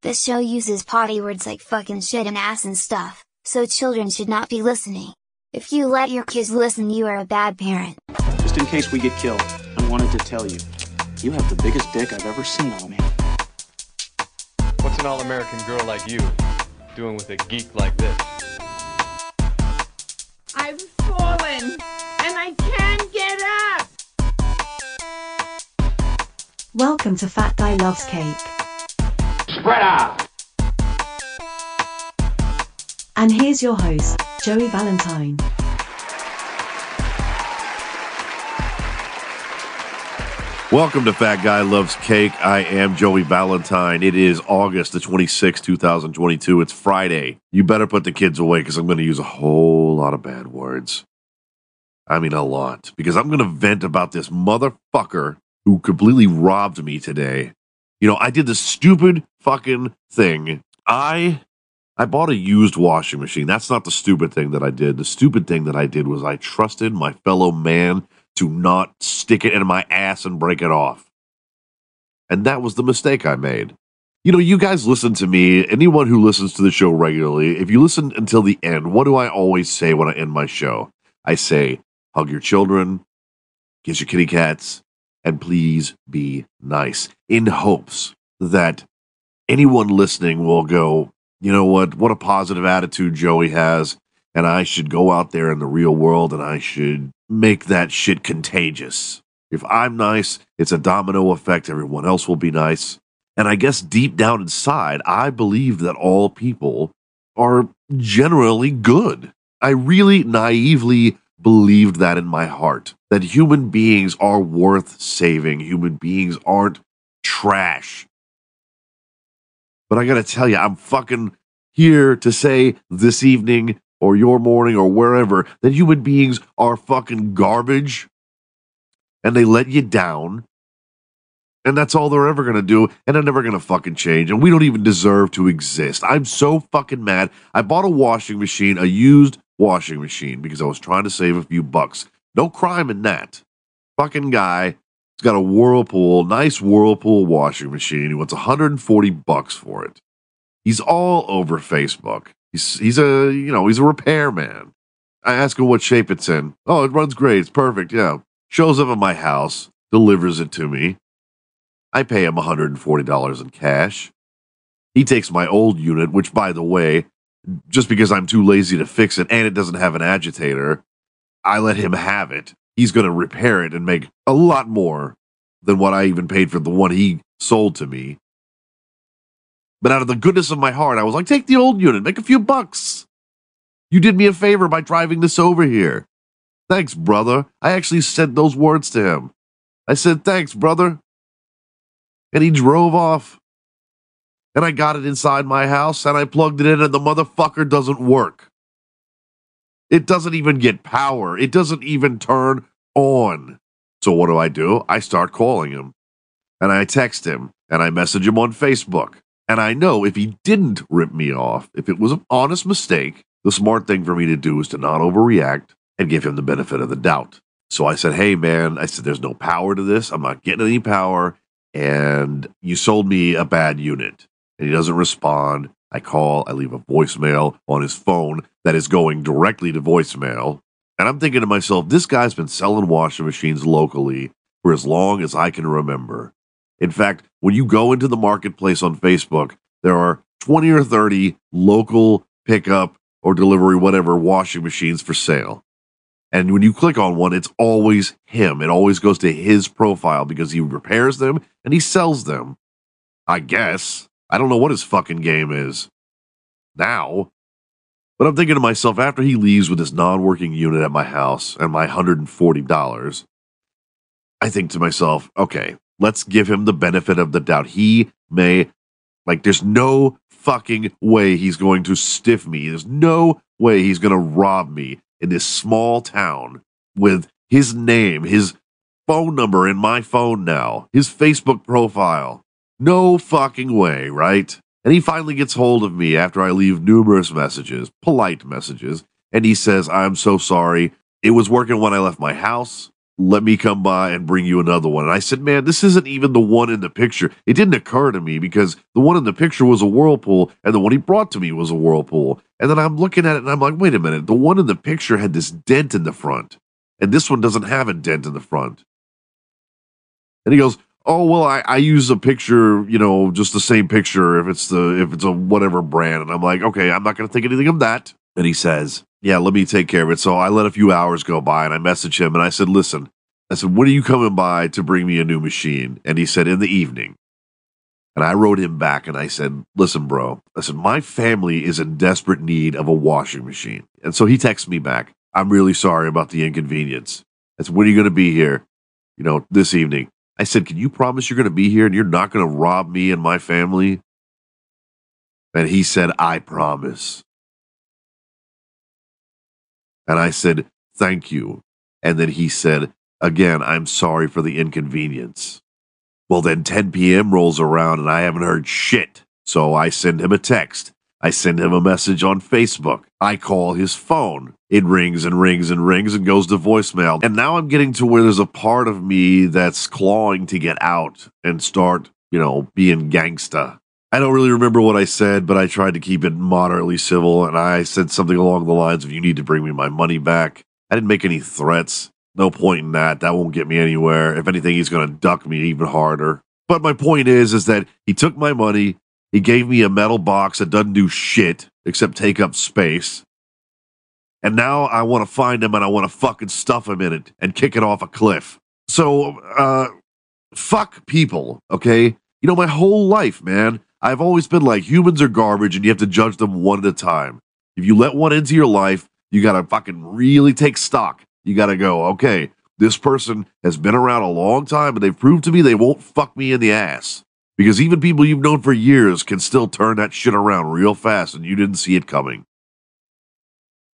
This show uses potty words like fucking shit and ass and stuff, so children should not be listening. If you let your kids listen, you are a bad parent. Just in case we get killed, I wanted to tell you, you have the biggest dick I've ever seen on me. What's an all American girl like you doing with a geek like this? I've fallen and I can't get up. Welcome to Fat Guy Loves Cake. Spread out! And here's your host, Joey Valentine. Welcome to Fat Guy Loves Cake. I am Joey Valentine. It is August the 26th, 2022. It's Friday. You better put the kids away because I'm going to use a whole lot of bad words. I mean, a lot. Because I'm going to vent about this motherfucker who completely robbed me today. You know, I did the stupid fucking thing. I I bought a used washing machine. That's not the stupid thing that I did. The stupid thing that I did was I trusted my fellow man to not stick it in my ass and break it off. And that was the mistake I made. You know, you guys listen to me, anyone who listens to the show regularly, if you listen until the end, what do I always say when I end my show? I say, hug your children, kiss your kitty cats, and please be nice in hopes that anyone listening will go, you know what, what a positive attitude Joey has. And I should go out there in the real world and I should make that shit contagious. If I'm nice, it's a domino effect. Everyone else will be nice. And I guess deep down inside, I believe that all people are generally good. I really naively believed that in my heart that human beings are worth saving. Human beings aren't trash. But I got to tell you, I'm fucking here to say this evening or your morning or wherever that human beings are fucking garbage and they let you down. And that's all they're ever going to do. And they're never going to fucking change. And we don't even deserve to exist. I'm so fucking mad. I bought a washing machine, a used washing machine, because I was trying to save a few bucks. No crime in that. Fucking guy. He's got a Whirlpool, nice Whirlpool washing machine. He wants 140 bucks for it. He's all over Facebook. He's he's a you know he's a repairman. I ask him what shape it's in. Oh, it runs great. It's perfect. Yeah. Shows up at my house, delivers it to me. I pay him $140 in cash. He takes my old unit, which by the way, just because I'm too lazy to fix it and it doesn't have an agitator, I let him have it. He's going to repair it and make a lot more than what I even paid for the one he sold to me. But out of the goodness of my heart, I was like, take the old unit, make a few bucks. You did me a favor by driving this over here. Thanks, brother. I actually said those words to him. I said, thanks, brother. And he drove off. And I got it inside my house and I plugged it in, and the motherfucker doesn't work. It doesn't even get power, it doesn't even turn on. So, what do I do? I start calling him and I text him and I message him on Facebook. And I know if he didn't rip me off, if it was an honest mistake, the smart thing for me to do is to not overreact and give him the benefit of the doubt. So I said, Hey, man, I said, there's no power to this. I'm not getting any power. And you sold me a bad unit. And he doesn't respond. I call, I leave a voicemail on his phone that is going directly to voicemail. And I'm thinking to myself, this guy's been selling washing machines locally for as long as I can remember. In fact, when you go into the marketplace on Facebook, there are 20 or 30 local pickup or delivery, whatever, washing machines for sale. And when you click on one, it's always him. It always goes to his profile because he repairs them and he sells them. I guess. I don't know what his fucking game is now. But I'm thinking to myself, after he leaves with this non working unit at my house and my $140, I think to myself, okay, let's give him the benefit of the doubt. He may, like, there's no fucking way he's going to stiff me. There's no way he's going to rob me in this small town with his name, his phone number in my phone now, his Facebook profile. No fucking way, right? And he finally gets hold of me after I leave numerous messages, polite messages, and he says, I'm so sorry. It was working when I left my house. let me come by and bring you another one. And I said, man, this isn't even the one in the picture. It didn't occur to me because the one in the picture was a whirlpool and the one he brought to me was a whirlpool. And then I'm looking at it and I'm like, wait a minute. The one in the picture had this dent in the front and this one doesn't have a dent in the front. And he goes, oh well I, I use a picture you know just the same picture if it's the if it's a whatever brand. And i'm like okay i'm not going to think anything of that. And he says yeah let me take care of it. So i let a few hours go by and i messaged him and i said listen i said when are you coming by to bring me a new machine? And he said in the evening. And i wrote him back and i said listen bro i said my family is in desperate need of a washing machine. And so he texts me back i'm really sorry about the inconvenience. Said when are you going to be here you know this evening I said, Can you promise you're going to be here and you're not going to rob me and my family? And he said, I promise. And I said, Thank you. And then he said, Again, I'm sorry for the inconvenience. Well, then 10 p.m. rolls around and I haven't heard shit. So I send him a text. I send him a message on Facebook. I call his phone. It rings and rings and rings and goes to voicemail. And now I'm getting to where there's a part of me that's clawing to get out and start, you know, being gangsta. I don't really remember what I said, but I tried to keep it moderately civil. And I said something along the lines of, you need to bring me my money back. I didn't make any threats. No point in that. That won't get me anywhere. If anything, he's going to duck me even harder. But my point is, is that he took my money. He gave me a metal box that doesn't do shit except take up space. And now I want to find him and I want to fucking stuff him in it and kick it off a cliff. So, uh, fuck people, okay? You know, my whole life, man, I've always been like humans are garbage and you have to judge them one at a time. If you let one into your life, you got to fucking really take stock. You got to go, okay, this person has been around a long time and they've proved to me they won't fuck me in the ass. Because even people you've known for years can still turn that shit around real fast and you didn't see it coming.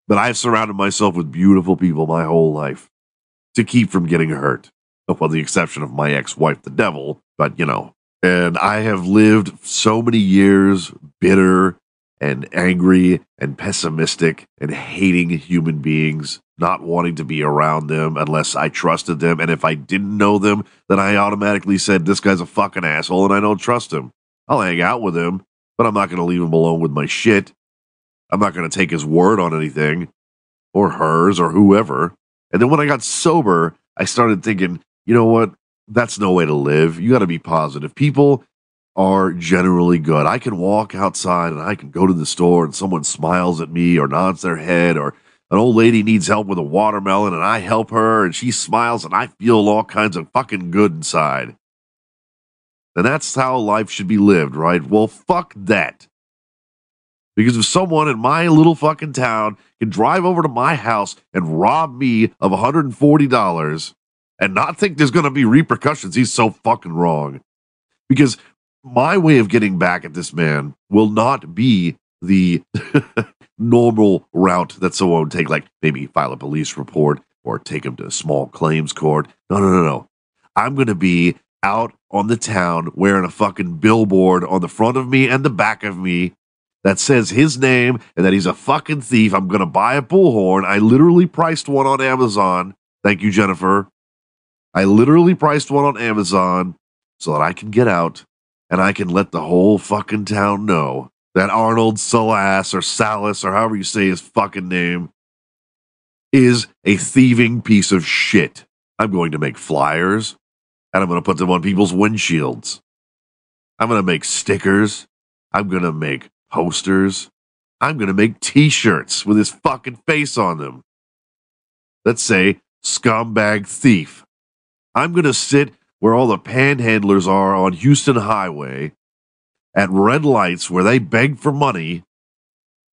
But I've surrounded myself with beautiful people my whole life to keep from getting hurt. Well, the exception of my ex wife, the devil, but you know. And I have lived so many years bitter and angry and pessimistic and hating human beings, not wanting to be around them unless I trusted them. And if I didn't know them, then I automatically said, This guy's a fucking asshole and I don't trust him. I'll hang out with him, but I'm not going to leave him alone with my shit. I'm not going to take his word on anything or hers or whoever. And then when I got sober, I started thinking, you know what? That's no way to live. You got to be positive. People are generally good. I can walk outside and I can go to the store and someone smiles at me or nods their head or an old lady needs help with a watermelon and I help her and she smiles and I feel all kinds of fucking good inside. And that's how life should be lived, right? Well, fuck that. Because if someone in my little fucking town can drive over to my house and rob me of $140 and not think there's going to be repercussions, he's so fucking wrong. Because my way of getting back at this man will not be the normal route that someone would take, like maybe file a police report or take him to a small claims court. No, no, no, no. I'm going to be out on the town wearing a fucking billboard on the front of me and the back of me that says his name and that he's a fucking thief. I'm going to buy a bullhorn. I literally priced one on Amazon. Thank you, Jennifer. I literally priced one on Amazon so that I can get out and I can let the whole fucking town know that Arnold Salas or Salas or however you say his fucking name is a thieving piece of shit. I'm going to make flyers and I'm going to put them on people's windshields. I'm going to make stickers. I'm going to make posters. I'm going to make t shirts with his fucking face on them. Let's say scumbag thief. I'm going to sit where all the panhandlers are on Houston Highway at red lights where they beg for money.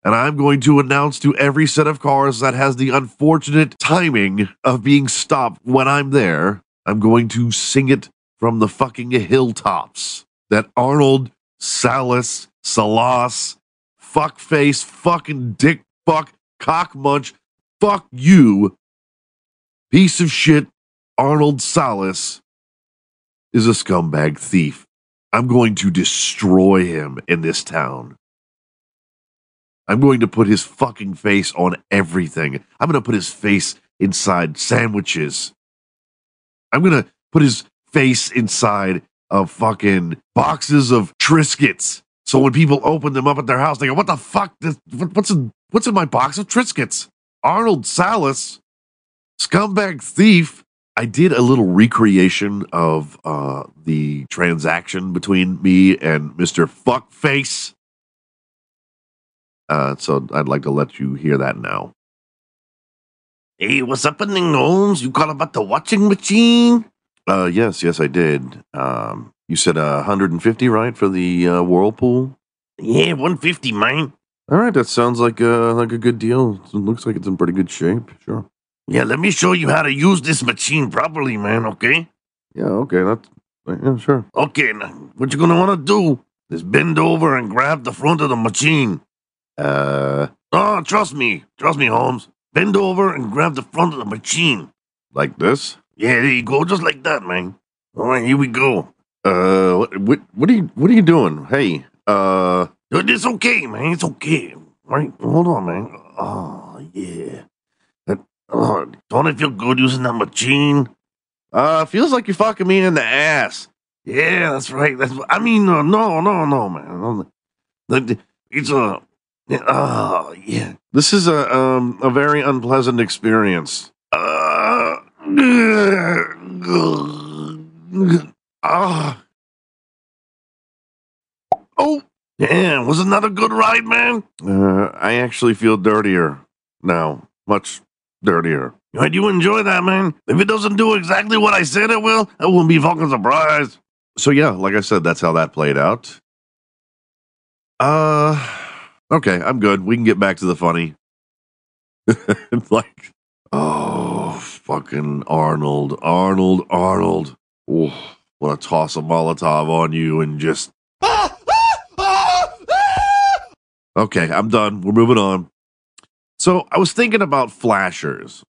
And I'm going to announce to every set of cars that has the unfortunate timing of being stopped when I'm there, I'm going to sing it from the fucking hilltops that Arnold Salas Salas, fuckface, fucking dick fuck, cock munch, fuck you, piece of shit, Arnold Salas is a scumbag thief. I'm going to destroy him in this town. I'm going to put his fucking face on everything. I'm going to put his face inside sandwiches. I'm gonna put his face inside of fucking boxes of Triscuits. So when people open them up at their house, they go, "What the fuck? What's in what's in my box of Triscuits?" Arnold Salas, scumbag thief. I did a little recreation of uh, the transaction between me and Mister Fuckface. Uh, so I'd like to let you hear that now. Hey, what's happening, Holmes? You call about the watching machine? Uh, yes, yes, I did. Um, you said uh, 150, right, for the uh, whirlpool? Yeah, 150, man. All right, that sounds like uh, like a good deal. It looks like it's in pretty good shape. Sure. Yeah, let me show you how to use this machine properly, man. Okay. Yeah. Okay. That's yeah. Sure. Okay. Now, what you're gonna want to do is bend over and grab the front of the machine. Uh. Oh, trust me. Trust me, Holmes. Bend over and grab the front of the machine. Like this? Yeah, there you go. Just like that, man. All right, here we go. Uh, what, what, what are you, what are you doing? Hey, uh, it's okay, man. It's okay. All right, hold on, man. Oh, yeah. Oh, don't it feel good using that machine? Uh, feels like you're fucking me in the ass. Yeah, that's right. That's, I mean, uh, no, no, no, man. It's a, oh, yeah. This is a, um, a very unpleasant experience. Uh, ah. Oh, yeah. Was it not a good ride, man? Uh, I actually feel dirtier now. Much dirtier. Right, you enjoy that, man? If it doesn't do exactly what I said it will, I won't be fucking surprised. So yeah, like I said, that's how that played out. Uh, okay, I'm good. We can get back to the funny. It's like, oh, fucking Arnold, Arnold, Arnold. Oh, want to toss a Molotov on you and just. Okay, I'm done. We're moving on. So I was thinking about flashers.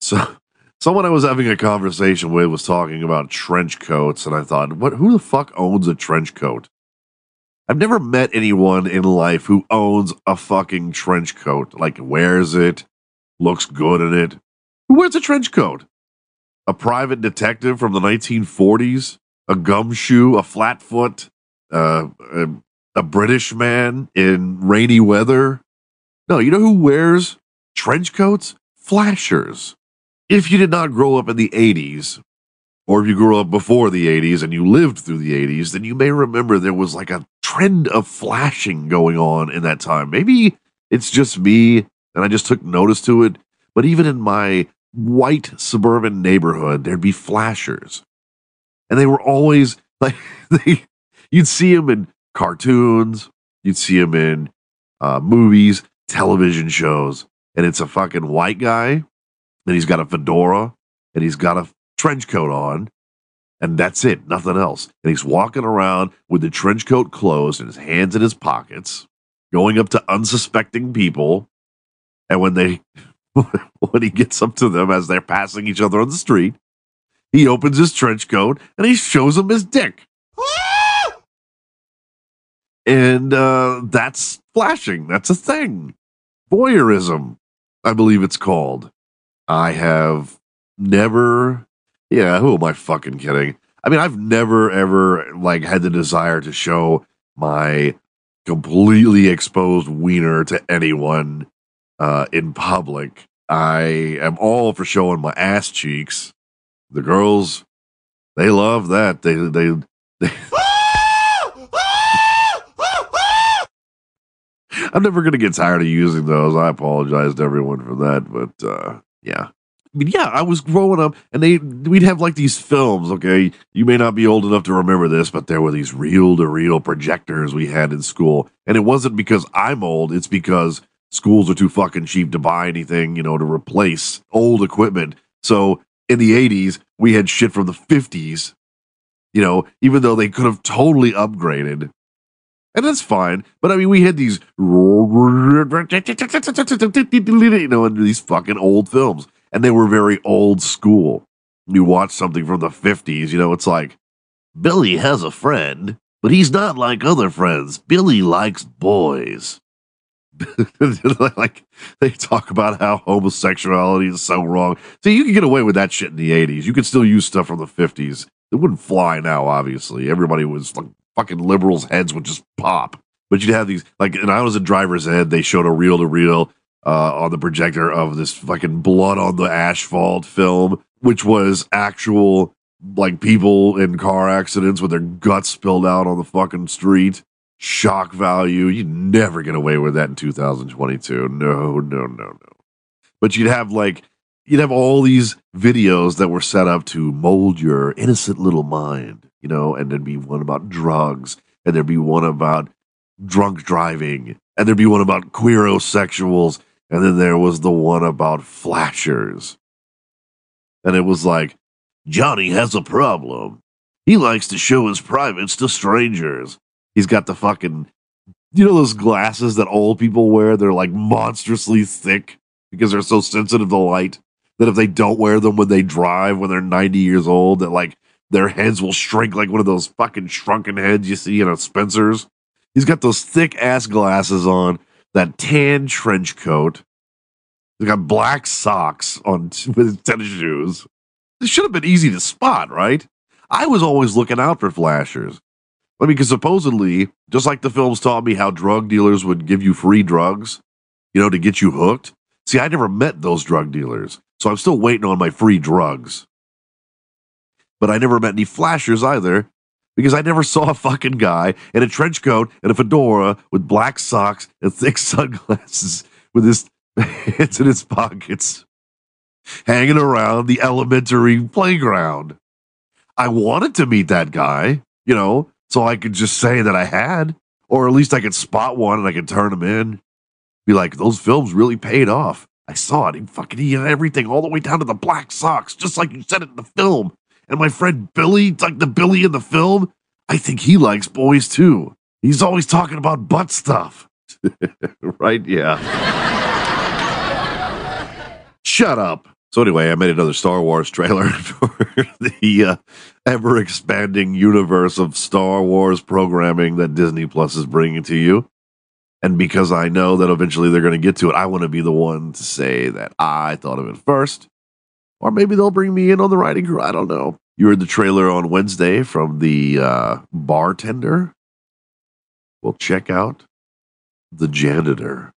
So someone I was having a conversation with was talking about trench coats, and I thought, what? Who the fuck owns a trench coat? I've never met anyone in life who owns a fucking trench coat, like wears it, looks good in it. Who wears a trench coat? A private detective from the 1940s? A gumshoe? A flatfoot? Uh, a, a British man in rainy weather? No, you know who wears trench coats? Flashers. If you did not grow up in the 80s, or if you grew up before the 80s and you lived through the 80s, then you may remember there was like a trend of flashing going on in that time. Maybe it's just me and I just took notice to it, but even in my white suburban neighborhood, there'd be flashers. And they were always like, they, you'd see them in cartoons, you'd see them in uh, movies, television shows, and it's a fucking white guy, and he's got a fedora, and he's got a trench coat on, and that's it, nothing else. And he's walking around with the trench coat closed and his hands in his pockets, going up to unsuspecting people. And when they, when he gets up to them as they're passing each other on the street, he opens his trench coat and he shows them his dick. and uh, that's flashing. That's a thing. Voyeurism, I believe it's called. I have never yeah, who am I fucking kidding? I mean, I've never ever like had the desire to show my completely exposed wiener to anyone uh, in public. I am all for showing my ass cheeks. The girls, they love that. They they. they I'm never gonna get tired of using those. I apologize to everyone for that, but uh, yeah. I mean, yeah, I was growing up, and they we'd have like these films. Okay, you may not be old enough to remember this, but there were these reel-to-reel projectors we had in school, and it wasn't because I'm old; it's because schools are too fucking cheap to buy anything, you know, to replace old equipment. So in the '80s, we had shit from the '50s, you know, even though they could have totally upgraded. And that's fine. But I mean, we had these, you know, these fucking old films and they were very old school. You watch something from the 50s, you know, it's like, Billy has a friend, but he's not like other friends. Billy likes boys. like they talk about how homosexuality is so wrong. See, you can get away with that shit in the 80s. You could still use stuff from the 50s. It wouldn't fly now, obviously. Everybody was like fucking liberals' heads would just pop. But you'd have these like, and I was a driver's ed. They showed a reel to reel on the projector of this fucking blood on the asphalt film, which was actual like people in car accidents with their guts spilled out on the fucking street. Shock value. You'd never get away with that in 2022. No, no, no, no. But you'd have like, you'd have all these videos that were set up to mold your innocent little mind, you know, and there'd be one about drugs, and there'd be one about drunk driving, and there'd be one about queerosexuals, and then there was the one about flashers. And it was like, Johnny has a problem. He likes to show his privates to strangers. He's got the fucking, you know, those glasses that old people wear? They're like monstrously thick because they're so sensitive to light that if they don't wear them when they drive when they're 90 years old, that like their heads will shrink like one of those fucking shrunken heads you see in a Spencer's. He's got those thick ass glasses on, that tan trench coat. He's got black socks on with tennis shoes. This should have been easy to spot, right? I was always looking out for flashers. I mean, because supposedly, just like the films taught me how drug dealers would give you free drugs, you know, to get you hooked. See, I never met those drug dealers, so I'm still waiting on my free drugs. But I never met any flashers either, because I never saw a fucking guy in a trench coat and a fedora with black socks and thick sunglasses with his hands in his pockets hanging around the elementary playground. I wanted to meet that guy, you know, so I could just say that I had, or at least I could spot one and I could turn him in. Be like, those films really paid off. I saw it. He fucking he had everything all the way down to the black socks, just like you said it in the film. And my friend Billy, like the Billy in the film, I think he likes boys too. He's always talking about butt stuff. right? Yeah. Shut up. So anyway, I made another Star Wars trailer for the uh, ever expanding universe of Star Wars programming that Disney Plus is bringing to you. And because I know that eventually they're going to get to it, I want to be the one to say that I thought of it first. Or maybe they'll bring me in on the writing crew. I don't know. You heard the trailer on Wednesday from the uh, bartender. Well, check out the janitor.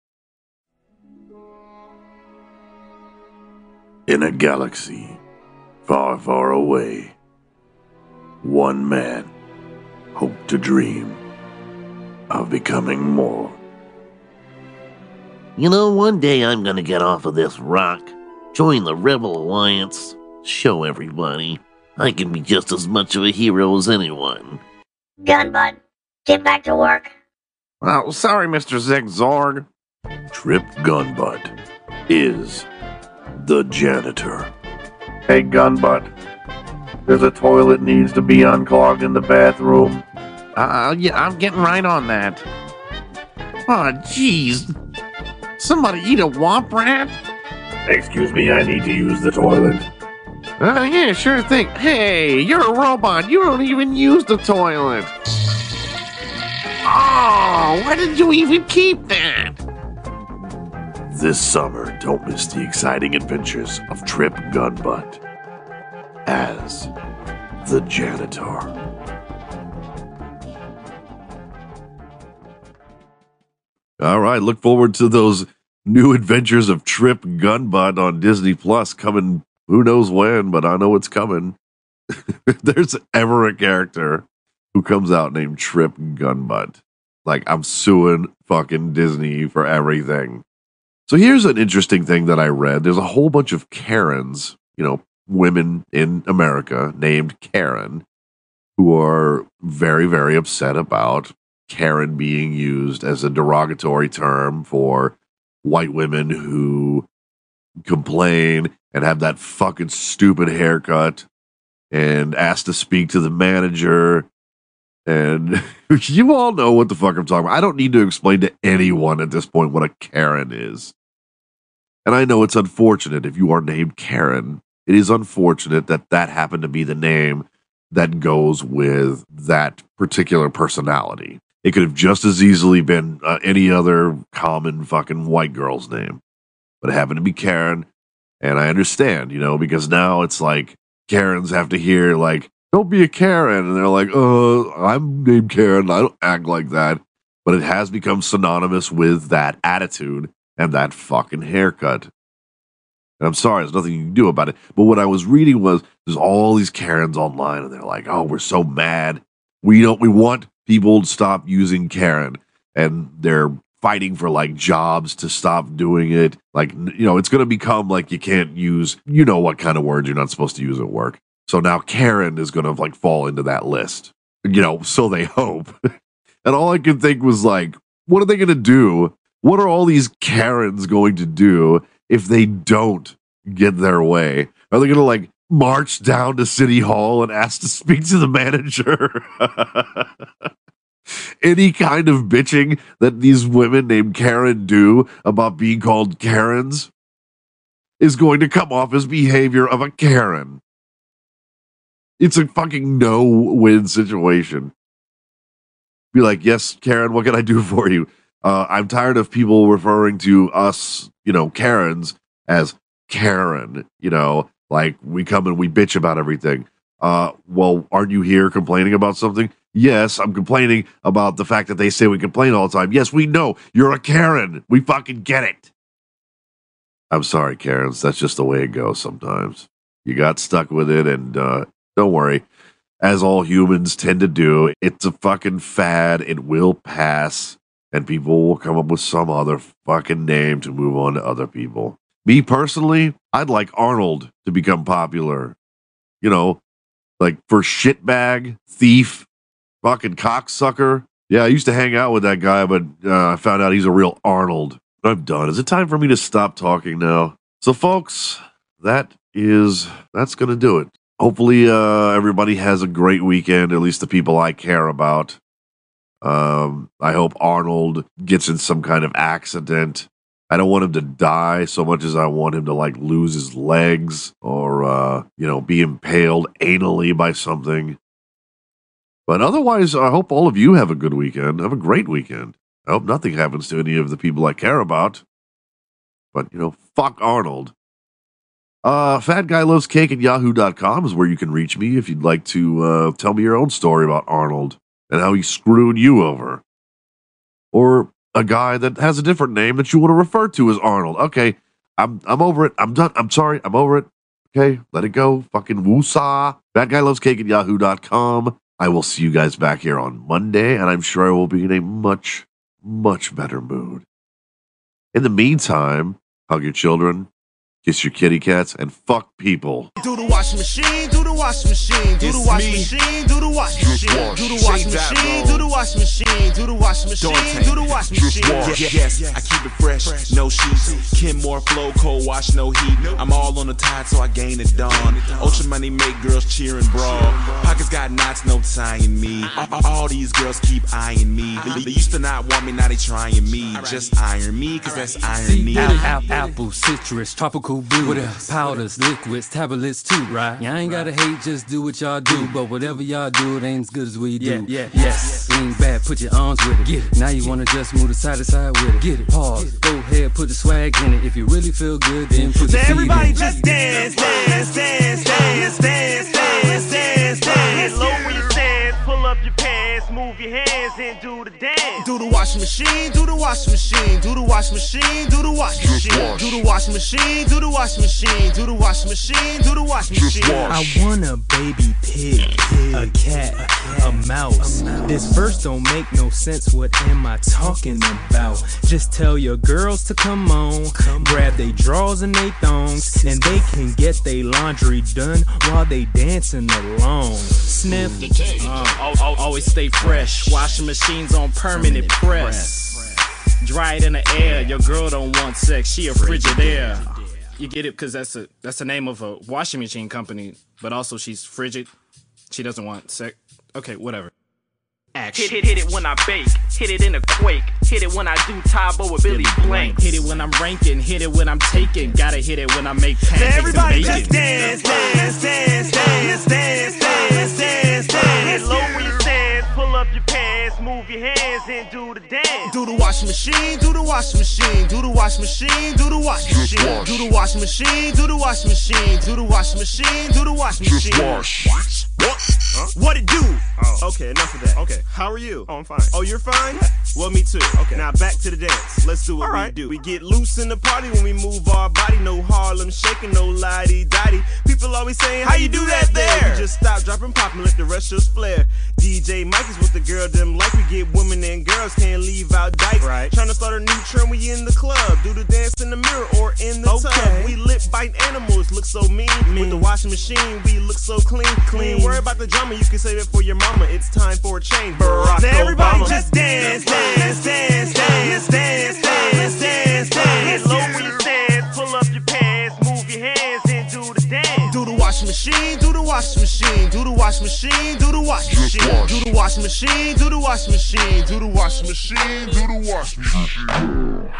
In a galaxy far, far away, one man hoped to dream of becoming more. You know, one day I'm gonna get off of this rock, join the Rebel Alliance, show everybody I can be just as much of a hero as anyone. Gunbutt, get back to work. Oh, sorry, Mr. Zig Zorg. Trip Gunbutt is the janitor. Hey, Gunbutt. There's a toilet needs to be unclogged in the bathroom. Uh, yeah, I'm getting right on that. Oh, jeez. Somebody eat a womp rat? Excuse me, I need to use the toilet. Uh, yeah, sure thing. Hey, you're a robot. You don't even use the toilet. Oh, why did you even keep that? This summer, don't miss the exciting adventures of Trip Gunbutt as the janitor. All right, look forward to those new adventures of Trip Gunbutt on Disney Plus coming who knows when, but I know it's coming. If there's ever a character who comes out named Trip Gunbutt. Like I'm suing fucking Disney for everything. So here's an interesting thing that I read. There's a whole bunch of Karens, you know, women in America named Karen who are very, very upset about Karen being used as a derogatory term for white women who complain and have that fucking stupid haircut and ask to speak to the manager. And you all know what the fuck I'm talking about. I don't need to explain to anyone at this point what a Karen is. And I know it's unfortunate if you are named Karen. It is unfortunate that that happened to be the name that goes with that particular personality. It could have just as easily been uh, any other common fucking white girl's name, but it happened to be Karen. And I understand, you know, because now it's like Karens have to hear like, "Don't be a Karen," and they're like, "Oh, I'm named Karen. I don't act like that." But it has become synonymous with that attitude and that fucking haircut. And I'm sorry, there's nothing you can do about it. But what I was reading was there's all these Karens online, and they're like, "Oh, we're so mad. We don't. We want people stop using Karen." And they're fighting for like jobs to stop doing it. Like, you know, it's going to become like you can't use, you know, what kind of words you're not supposed to use at work. So now Karen is going to like fall into that list, you know, so they hope. and all I could think was like, what are they going to do? What are all these Karens going to do if they don't get their way? Are they going to like march down to City Hall and ask to speak to the manager? any kind of bitching that these women named Karen do about being called Karens is going to come off as behavior of a Karen. It's a fucking no win situation. Be like, yes, Karen, what can I do for you? Uh, I'm tired of people referring to us, you know, Karens as Karen, you know, like we come and we bitch about everything. Uh, well, aren't you here complaining about something? Yes, I'm complaining about the fact that they say we complain all the time. Yes, we know you're a Karen. We fucking get it. I'm sorry, Karens. That's just the way it goes sometimes. You got stuck with it, and uh, don't worry. As all humans tend to do, it's a fucking fad. It will pass, and people will come up with some other fucking name to move on to other people. Me personally, I'd like Arnold to become popular. You know, like for shitbag, thief, fucking cocksucker. Yeah, I used to hang out with that guy, but uh, I found out he's a real Arnold. I'm done. Is it time for me to stop talking now? So, folks, that is that's gonna do it. Hopefully, uh, everybody has a great weekend. At least the people I care about. Um, I hope Arnold gets in some kind of accident. I don't want him to die so much as I want him to like lose his legs or uh, you know be impaled anally by something. But otherwise, I hope all of you have a good weekend. Have a great weekend. I hope nothing happens to any of the people I care about. But, you know, fuck Arnold. Uh, Fat Guy Loves Cake at yahoo.com is where you can reach me if you'd like to uh, tell me your own story about Arnold and how he screwed you over. Or a guy that has a different name that you want to refer to as Arnold. Okay, I'm I'm over it. I'm done. I'm sorry. I'm over it. Okay, let it go. Fucking woosah. Fat Guy Loves Cake at yahoo.com. I will see you guys back here on Monday, and I'm sure I will be in a much, much better mood. In the meantime, hug your children, kiss your kitty cats, and fuck people. Do the washing machine, do the washing machine, do the It's washing machine, do the washing machine, do the washing machine, do the washing machine, do the washing machine, do the washing machine. wash. Yeah, Yes, I keep it fresh, no sheets. Kim Moore flow, cold wash, no heat. I'm all on the tide, so I gain the dawn. Ultra money make girls cheer and brawl. Pockets got knots, no tying me. Ah. All, all these girls keep eyeing me. They, they used to not want me, now they trying me. Just iron me, cause that's irony. Apple, apple, citrus, tropical blue. What else? Powders, liquids, tablets too, right? Y'all ain't gotta hate, just do what y'all do. But whatever y'all do, it ain't as good as we do. Yeah, yeah, yes. Lean back, put your arms with it. Get it. Now you wanna just move to side to side with it. Get it. Pause. Go ahead, put the swag in it. If you really feel good, then put So your feet everybody in it. just dance, dance, dance, dance, dance, dance, dance, dance. Lower your stance, pull up your pants, move your hands and do the dance. Do the washing machine, do the washing machine, do the washing machine, do the washing machine, wash. do the washing machine, do the washing machine, do the washing machine, do the washing machine. wash. I want a baby pig, a cat, a mouse. This verse don't make no sense. What am I talking about? Just tell your girls to come on, grab they drawers and they thongs, and they can get they laundry done while they dancing along. Sniff. Uh, al- al- always stay fresh. Washing machines on permanent press. Dry it in the air. Your girl don't want sex. She a Frigidaire. You get it? Cause that's a that's the name of a washing machine company. But also she's frigid. She doesn't want sex. Okay, whatever. Action. Hit, hit, hit it when I bake, hit it in a quake, hit it when I do Tae Bo with Billy Blank. Hit it when I'm ranking. Hit it when I'm taking. Gotta hit it when I make So pancakes everybody and just bacon. dance, dance, dance, dance, dance, dance, dance, dance. Lower your stance, pull up your pants, move your hands, and do the dance. Do the washing machine, do the washing machine, do the washing machine, do the washing machine, do the washing machine, do the washing machine, do the washing machine, do the washing machine. Just What? Huh? What it do? Oh. Okay, enough of that. Okay, how are you? Oh, I'm fine. Oh, you're fine? Well, me too. Okay. Now back to the dance. Let's do what All right. we do. We get loose in the party when we move our body. No Harlem shaking, no lighty dotty. People always saying, How you do that there? We just stop, drop, and pop and let the rest just flare. DJ Mike is what the girl them like. We get women and girls can't leave out dykes. Right. Trying to start a new trend. We in the club. Do the dance in the mirror or in the okay. tub. We lip bite animals. Look so mean. mean. With the washing machine, we look so clean. Clean. Worry about the drama. You can save it for your mama. It's time for a change. Barack now everybody Obama. just dance, dance, dance, dance, dance, dance, dance, dance. Get Low where you stand. Pull up your pants. Move your hands and do the dance. Do the washing machine. Do the washing machine. Do the washing machine. Do the washing machine. Do the washing machine. Do the washing machine. Do the washing machine. Do the washing machine.